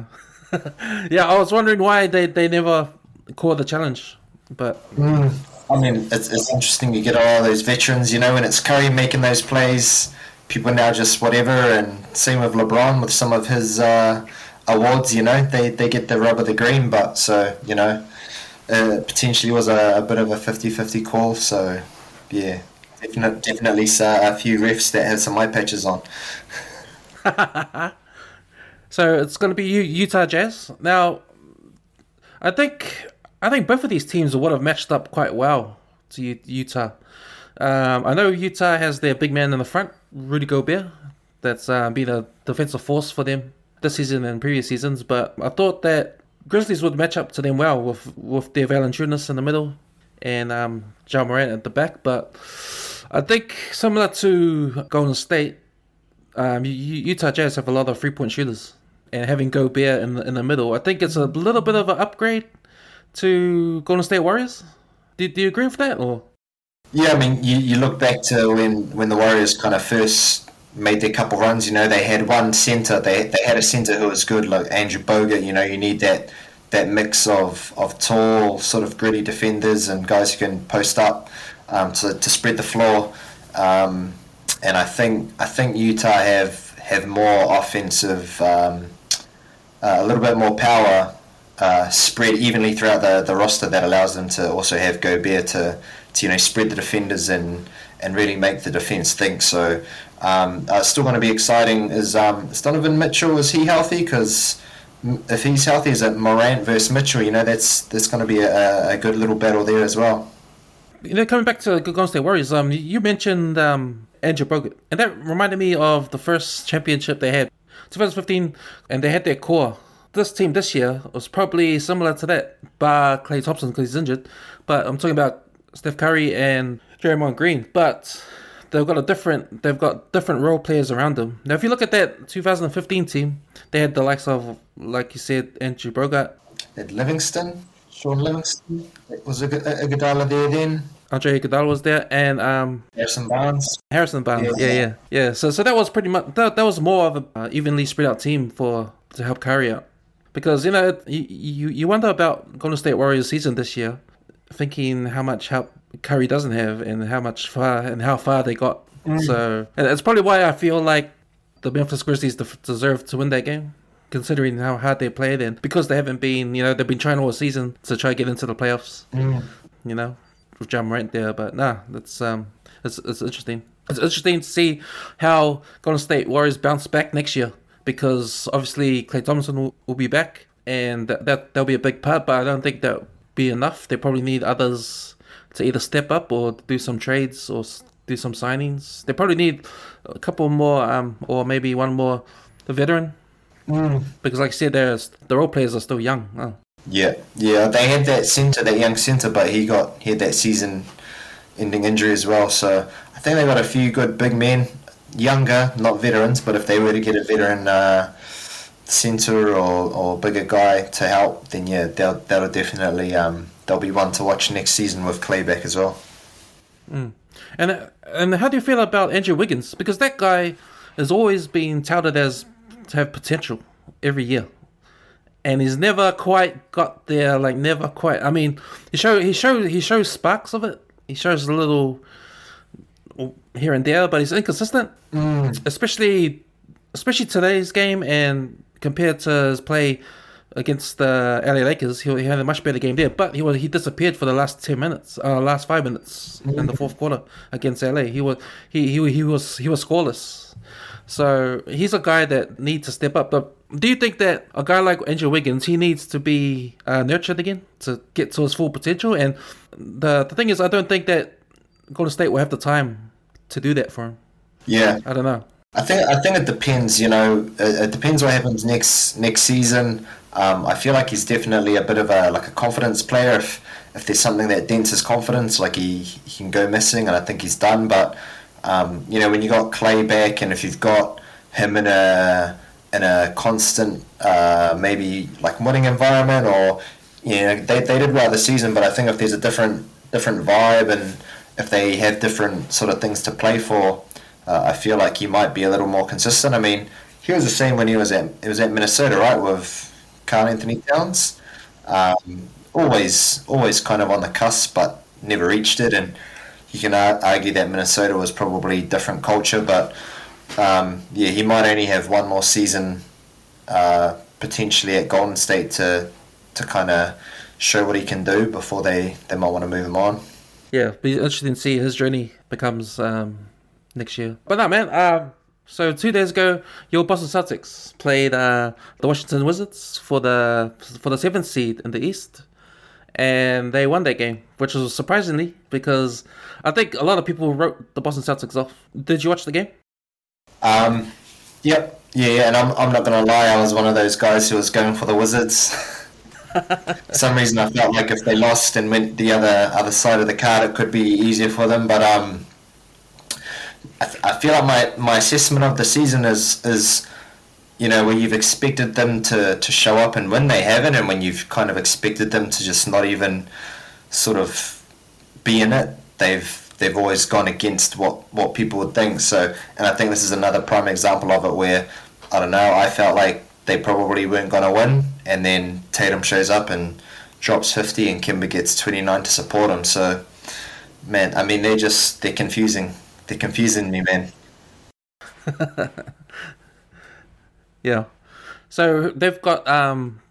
yeah, I was wondering why they, they never called the challenge. But mm. I mean, it's, it's interesting you get all those veterans, you know, and it's Curry making those plays people now just whatever. And same with LeBron with some of his uh, awards. You know, they they get the rub of the green, but so you know, uh, potentially was a, a, bit of a 50-50 call. So yeah, definitely definitely a few refs that had some eye patches on. so it's going to be Utah Jazz now. I think I think both of these teams would have matched up quite well to Utah. Um, I know Utah has their big man in the front, Rudy Gobert. That's uh, been a defensive force for them this season and previous seasons. But I thought that Grizzlies would match up to them well with with their Valanciunas in the middle and um, Ja Morant at the back. But I think similar to Golden State, um, Utah Jazz have a lot of three point shooters, and having Gobert in the, in the middle, I think it's a little bit of an upgrade to Golden State Warriors. Do, do you agree with that or? Yeah, I mean, you, you look back to when, when the Warriors kind of first made their couple runs. You know, they had one center. They they had a center who was good, like Andrew Bogut. You know, you need that that mix of, of tall, sort of gritty defenders and guys who can post up um, to, to spread the floor. Um, and I think I think Utah have have more offensive, um, uh, a little bit more power uh, spread evenly throughout the, the roster that allows them to also have Gobert to to you know spread the defenders and and really make the defense think. So um, uh, still going to be exciting. Is um, Donovan Mitchell is he healthy? Because if he's healthy, is it Morant versus Mitchell? You know that's that's going to be a, a good little battle there as well. You know, coming back to Golden State Warriors, um, you mentioned um, Andrew Bogut, and that reminded me of the first championship they had, 2015, and they had their core. This team this year was probably similar to that, bar Klay Thompson because he's injured. But I'm talking about Steph Curry and Draymond Green. But they've got a different they've got different role players around them. Now, if you look at that 2015 team, they had the likes of like you said, Andrew Bogut, Ed Livingston, Shaun Livingston. Was Ig- Iguodala there then? Andre Iguodala was there, and um, Harrison Barnes. Harrison Barnes. Yeah. Yeah, yeah, yeah. So, so that was pretty much that, that was more of a uh, evenly spread out team for to help Curry out, because you know you, you you wonder about Golden State Warriors season this year, thinking how much help Curry doesn't have and how much far and how far they got. So, and that's probably why I feel like the Memphis Grizzlies def- deserve to win that game. Considering how hard they played and because they haven't been, you know, they've been trying all season to try to get into the playoffs you know, with Ja Morant there. But nah, that's um, it's it's interesting. It's interesting to see how Golden State Warriors bounce back next year because obviously Klay Thompson will, will be back, and that, that that'll be a big part. But I don't think that'll be enough. They probably need others to either step up or do some trades or do some signings. They probably need a couple more, um, or maybe one more veteran. Because, like I said, there's the role players are still young. Oh. Yeah, yeah. They had that centre, that young centre, but he got he had that season-ending injury as well. So I think they got a few good big men, younger, not veterans. But if they were to get a veteran uh, centre or, or bigger guy to help, then yeah, they'll that'll definitely um, they'll be one to watch next season with Klay back as well. And and how do you feel about Andrew Wiggins? Because that guy has always been touted as to have potential every year, and he's never quite got there. Like never quite. I mean, he show he show he shows sparks of it. He shows a little here and there, but he's inconsistent. Especially especially today's game and compared to his play against the LA Lakers, he, he had a much better game there. But he was he disappeared for the last ten minutes, uh, last five minutes in the fourth quarter against LA. He was he he he was he was scoreless. So he's a guy that needs to step up. But do you think that a guy like Andrew Wiggins, he needs to be uh, nurtured again to get to his full potential? And the the thing is, I don't think that Golden State will have the time to do that for him. Yeah, I don't know. I think I think it depends. You know, it, depends what happens next next season. Um, I feel like he's definitely a bit of a like a confidence player. If if there's something that dents his confidence, like he, he can go missing, and I think he's done. But um, you know, when you got Clay back, and if you've got him in a in a constant uh, maybe like winning environment, or you know, they they did well this season. But I think if there's a different different vibe, and if they have different sort of things to play for, uh, I feel like he might be a little more consistent. I mean, he was the same when he was at it was at Minnesota, right, with Karl-Anthony Towns. Um, always, always kind of on the cusp, but never reached it. And you can ar- argue that Minnesota was probably different culture, but um, yeah, he might only have one more season uh, potentially at Golden State to to kind of show what he can do before they, they might want to move him on. Yeah, be interesting to see his journey becomes um, next year. But no, man. Um, so two days ago, your Boston Celtics played uh, the Washington Wizards for the for the seventh seed in the East, and they won that game, which was surprisingly because I think a lot of people wrote the Boston Celtics off. Did you watch the game? Um, yep, yeah, yeah, and I'm, I'm not gonna lie, I was one of those guys who was going for the Wizards. for some reason, I felt like if they lost and went the other other side of the card, it could be easier for them. But um, I, th- I feel like my, my assessment of the season is is you know where you've expected them to, to show up and win, they haven't, and when you've kind of expected them to just not even sort of be in it, they've they've always gone against what, what people would think. So, and I think this is another prime example of it where I don't know. I felt like they probably weren't going to win, and then Tatum shows up and drops fifty, and Kemba gets twenty nine to support him. So, man, I mean, they're just they're confusing. They're confusing me, man. Yeah. So they've got um,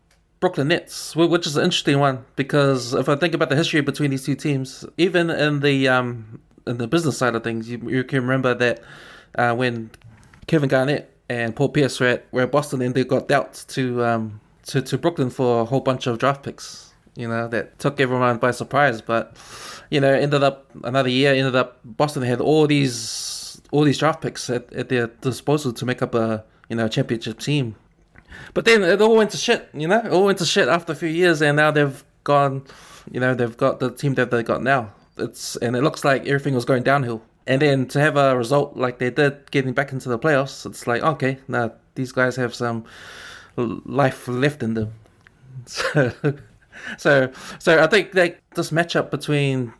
Brooklyn Nets, which is an interesting one because if I think about the history between these two teams, even in the um, in the business side of things, you, you can remember that uh, when Kevin Garnett and Paul Pierce were at, were at Boston and they got dealt to um, to to Brooklyn for a whole bunch of draft picks. You know that took everyone by surprise, but you know ended up another year. Ended up Boston had all these all these draft picks at, at their disposal to make up a you know championship team. But then it all went to shit, you know. It all went to shit after a few years, and now they've gone, you know, they've got the team that they got now. It's and it looks like everything was going downhill. and then to have a result like they did, getting back into the playoffs, it's like okay, now these guys have some life left in them. So, so, so I think that this matchup between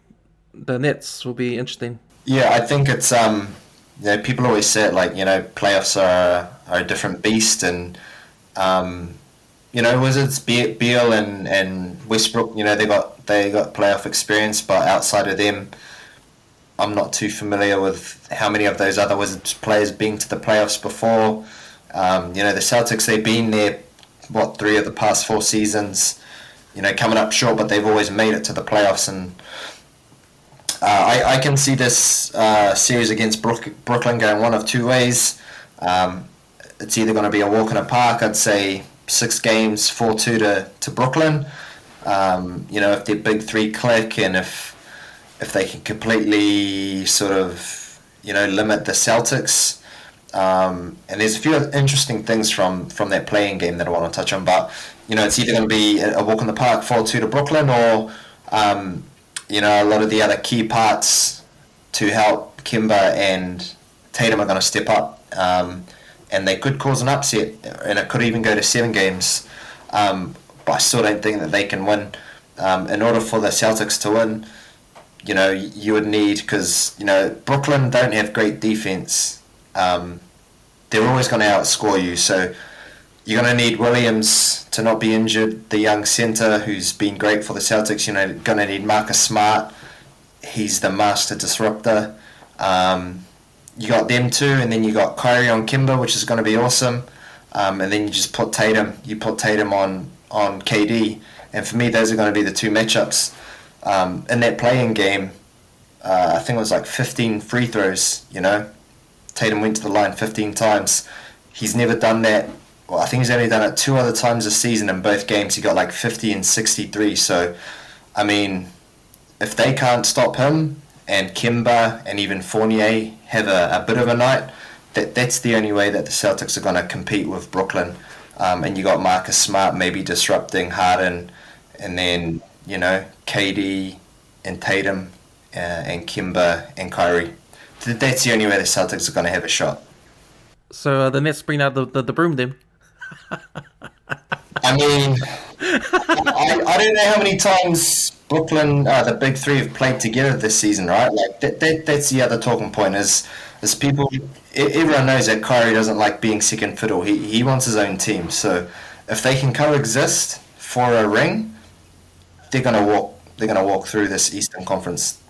the Nets will be interesting. Yeah, I think it's um, you know, people always say it like you know, playoffs are are a different beast, and um, you know, Wizards, Be- Beal and and Westbrook, you know, they got they got playoff experience, but outside of them, I'm not too familiar with how many of those other Wizards players been to the playoffs before. Um, you know, the Celtics, they've been there, what three of the past four seasons. You know, coming up short, but they've always made it to the playoffs, and uh, I, I can see this uh, series against Brook, Brooklyn going one of two ways. Um, it's either going to be a walk in a park. I'd say six games, four two to to Brooklyn. Um, you know, if their big three click and if if they can completely sort of you know limit the Celtics. Um, and there's a few interesting things from from that play-in game that I want to touch on, but you know, it's either going to be a walk in the park, four two to Brooklyn, or um, you know, a lot of the other key parts to help Kemba and Tatum are going to step up, um, and they could cause an upset, and it could even go to seven games. Um, but I still don't think that they can win. Um, in order for the Celtics to win, you know, you would need because you know Brooklyn don't have great defense. Um, they're always going to outscore you, so you're going to need Williams to not be injured, the young centre who's been great for the Celtics. You know, going to need Marcus Smart. He's the master disruptor. Um, you got them two, and then you got Kyrie on Kemba, which is going to be awesome. Um, and then you just put Tatum. You put Tatum on on KD, and for me, those are going to be the two matchups. Um, in that play-in game, uh, I think it was like 15 free throws. You know, Tatum went to the line 15 times. He's never done that well, I think he's only done it two other times this season. In both games, he got like 50 and 63. So, I mean, if they can't stop him and Kemba and even Fournier have a, a bit of a night, that that's the only way that the Celtics are going to compete with Brooklyn. Um, and you got Marcus Smart maybe disrupting Harden, and then you know KD and Tatum uh, and Kemba and Kyrie. That's the only way the Celtics are going to have a shot. So uh, the Nets bring out the, the, the broom then. I mean, I, I don't know how many times Brooklyn, uh, the big three, have played together this season, right? Like that, that that's the other talking point is is people. Everyone knows that Kyrie doesn't like being second fiddle. He he wants his own team. So if they can coexist for a ring, they're gonna walk. They're gonna walk through this Eastern Conference.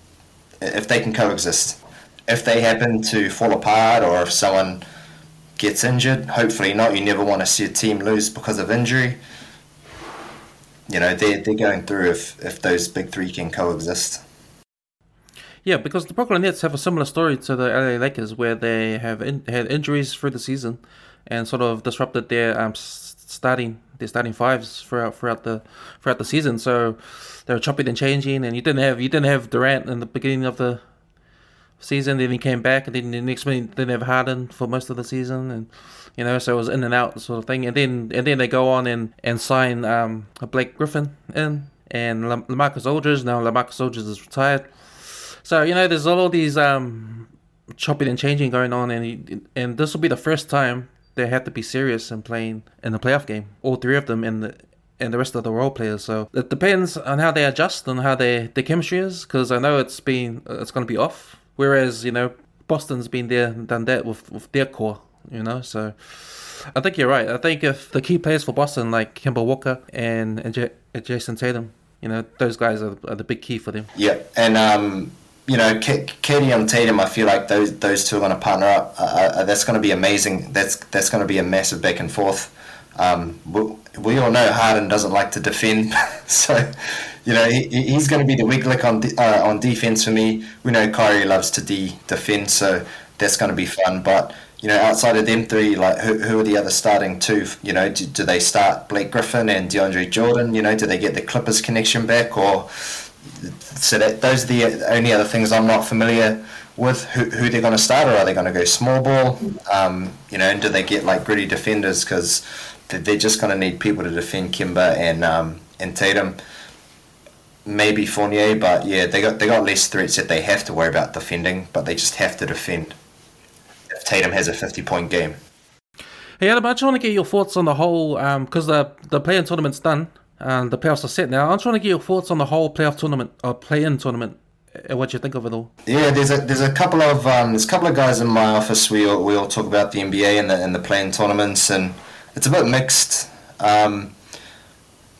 If they can coexist, if they happen to fall apart, or if someone gets injured. Hopefully not. You never want to see a team lose because of injury. You know, they're, they're going through if, if those big three can coexist. Yeah, because the Brooklyn Nets have a similar story to the LA Lakers, where they have in, had injuries through the season, and sort of disrupted their um, starting their starting fives throughout throughout the throughout the season. So they were chopping and changing, and you didn't have you didn't have Durant in the beginning of the season. Then he came back, and then the next minute they never Harden for most of the season, and you know, so it was in and out sort of thing. And then and then they go on and and sign um, Blake Griffin in, and LaMarcus Aldridge. Now LaMarcus Aldridge is retired, so you know, there's all these um, chopping and changing going on, and and this will be the first time they have to be serious in playing in the playoff game. All three of them in the and the rest of the role players. So it depends on how they adjust and how they the chemistry is. Because I know it's been it's going to be off Whereas you know Boston's been there and done that with with their core. You know, so I think you're right. I think if the key players for Boston like Kemba Walker and and J- Jayson Tatum, you know, those guys are, are the big key for them. Yeah, and um, you know, K- KD and Tatum, I feel like those those two are going to partner up. Uh, uh, that's going to be amazing. That's that's going to be a massive back and forth. Um, we, we all know Harden doesn't like to defend, so you know, he, he's going to be the weak link on uh, on defense for me. We know Kyrie loves to de- defend, so that's going to be fun. But you know, outside of them three, like who, who are the other starting two? You know, do, do they start Blake Griffin and DeAndre Jordan? You know, do they get the Clippers connection back, or so that those are the only other things I'm not familiar with. Who, who they're going to start, or are they going to go small ball? Um, you know, and do they get like gritty defenders because they're just going to need people to defend Kemba and um, and Tatum maybe Fournier, but yeah, they got they got less threats that they have to worry about defending, but they just have to defend. If Tatum has a fifty point game, Hey Adam, I just want to get your thoughts on the whole because the the play-in tournament's done and the playoffs are set now. I'm trying to get your thoughts on the whole playoff tournament or play-in tournament. What you think of it all? yeah, there's a there's a couple of um, there's a couple of guys in my office. We all, we all talk about the NBA and the and the play-in tournaments, and it's a bit mixed. Um,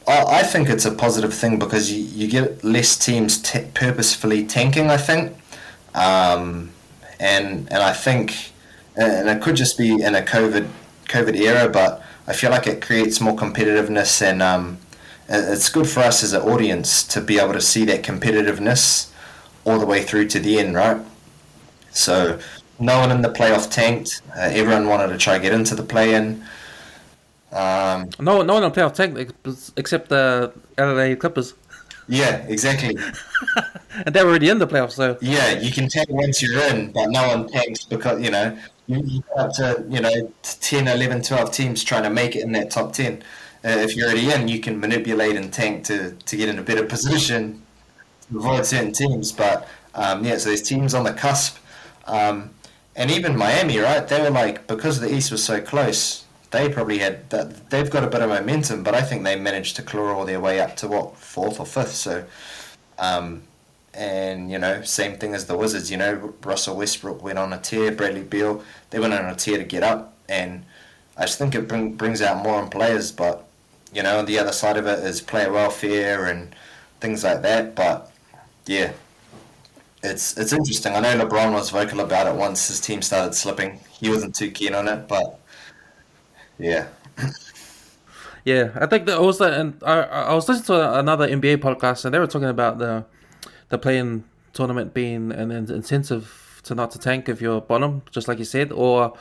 I, think it's a positive thing because you, you get less teams t- purposefully tanking. I think, um, and and I think, and it could just be in a COVID COVID era, but I feel like it creates more competitiveness, and um, it's good for us as an audience to be able to see that competitiveness all the way through to the end, right? So no one in the playoff tanked. Uh, everyone wanted to try to get into the play-in. Um, No, no one on playoff tank ex- except the LA Clippers, yeah, exactly. and they're already in the playoffs. So Yeah, you can tank once you're in, but no one tanks because, you know, you, you up to, you know, 10, 11, 12 teams trying to make it in that top 10. Uh, if you're already in, you can manipulate and tank to, to get in a better position to avoid certain teams. But, um, yeah, so there's teams on the cusp. Um, and even Miami, right? They were like, because the East was so close, they probably had that. They've got a bit of momentum, but I think they managed to claw all their way up to what, fourth or fifth. So, um, and you know, same thing as the Wizards. You know, Russell Westbrook went on a tear. Bradley Beal, they went on a tear to get up, and I just think it bring, brings out more in players. But you know, the other side of it is player welfare and things like that. But yeah, it's it's interesting. I know LeBron was vocal about it once his team started slipping. He wasn't too keen on it, but yeah, yeah, I think that also, and I, I was listening to another NBA podcast, and they were talking about the the play-in tournament being an incentive to not to tank if you're bottom, just like you said, or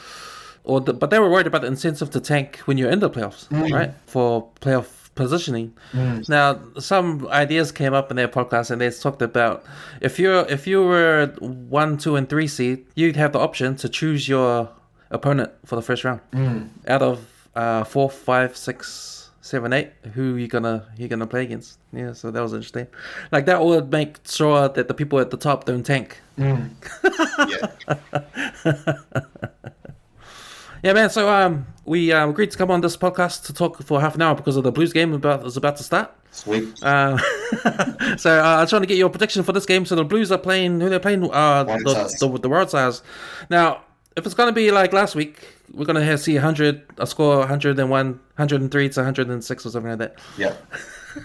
or the, but they were worried about the incentive to tank when you're in the playoffs, mm. right? For playoff positioning. Mm. Now, some ideas came up in their podcast, and they talked about if you're if you were one, two, and three seed, you'd have the option to choose your opponent for the first round out of uh, four, five, six, seven, eight. Who you gonna you gonna play against? Yeah, so that was interesting. Like that would make sure that the people at the top don't tank. yeah. Yeah, man. So um, we uh, agreed to come on this podcast to talk for half an hour because of the Blues game about is about to start. Sweet. Uh, so uh, I'm trying to get your prediction for this game. So the Blues are playing who they're playing uh, Wild the, the the World Stars. Now, if it's gonna be like last week, we're gonna have, see 100 a score 101, 103 to 106 or something like that. Yeah.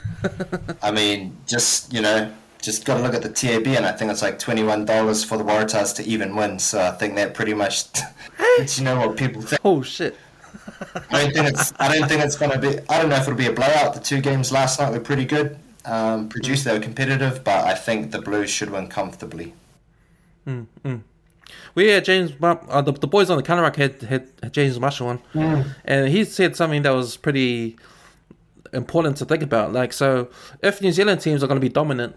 I mean, just you know, just got to look at the TAB, and I think it's like twenty one dollars for the Waratahs to even win. So I think that pretty much, lets you know what people think. Oh shit! I don't think it's. I don't think it's going to be. I don't know if it'll be a blowout. The two games last night were pretty good. Um, produced, they were competitive, but I think the Blues should win comfortably. We had James, uh, the, the boys on the counterattack had, had, had James Marshall on, and he said something that was pretty important to think about. Like, so if New Zealand teams are going to be dominant,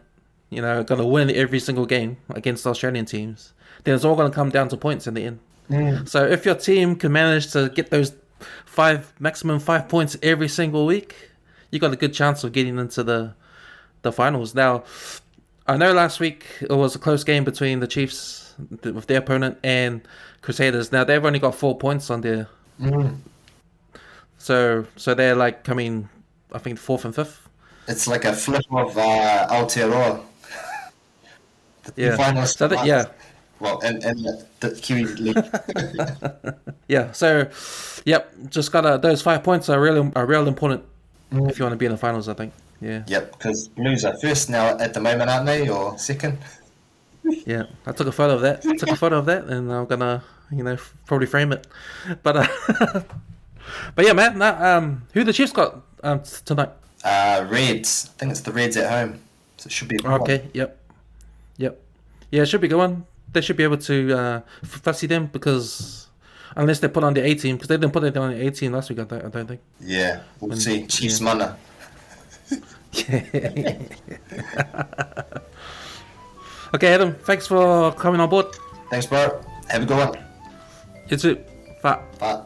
you know, going to win every single game against Australian teams, then it's all going to come down to points in the end. So if your team can manage to get those five maximum five points every single week, you got a good chance of getting into the the finals. Now, I know last week it was a close game between the Chiefs with their opponent and Crusaders. Now they've only got four points on their, so so they're like coming, I think fourth and fifth. It's like a flip of uh, Aotearoa. Yeah. finalists So that, yeah, Well, and, and the, Kiwi League. yeah. So, yep, just gotta those five points are really are real important if you want to be in the finals. I think. Yeah, yep, because Blues are first now at the moment, aren't they, or second? Yeah. I took a photo of that. I took a photo of that, and I'm gonna you know probably frame it. But uh, but yeah, man. Nah, um, who the Chiefs got um tonight? Uh, Reds. I think it's the Reds at home, so it should be. good one. Okay. Yep. Yep. Yeah, it should be a good one. They should be able to uh, fussy them because unless they put on the A team because they didn't put it on the A team last week. I don't, I don't think. Yeah, we'll see. Chiefs yeah. mana. Okay, Adam. Thanks for coming on board. Thanks, bro. Have a good one. You too. Bye. Bye.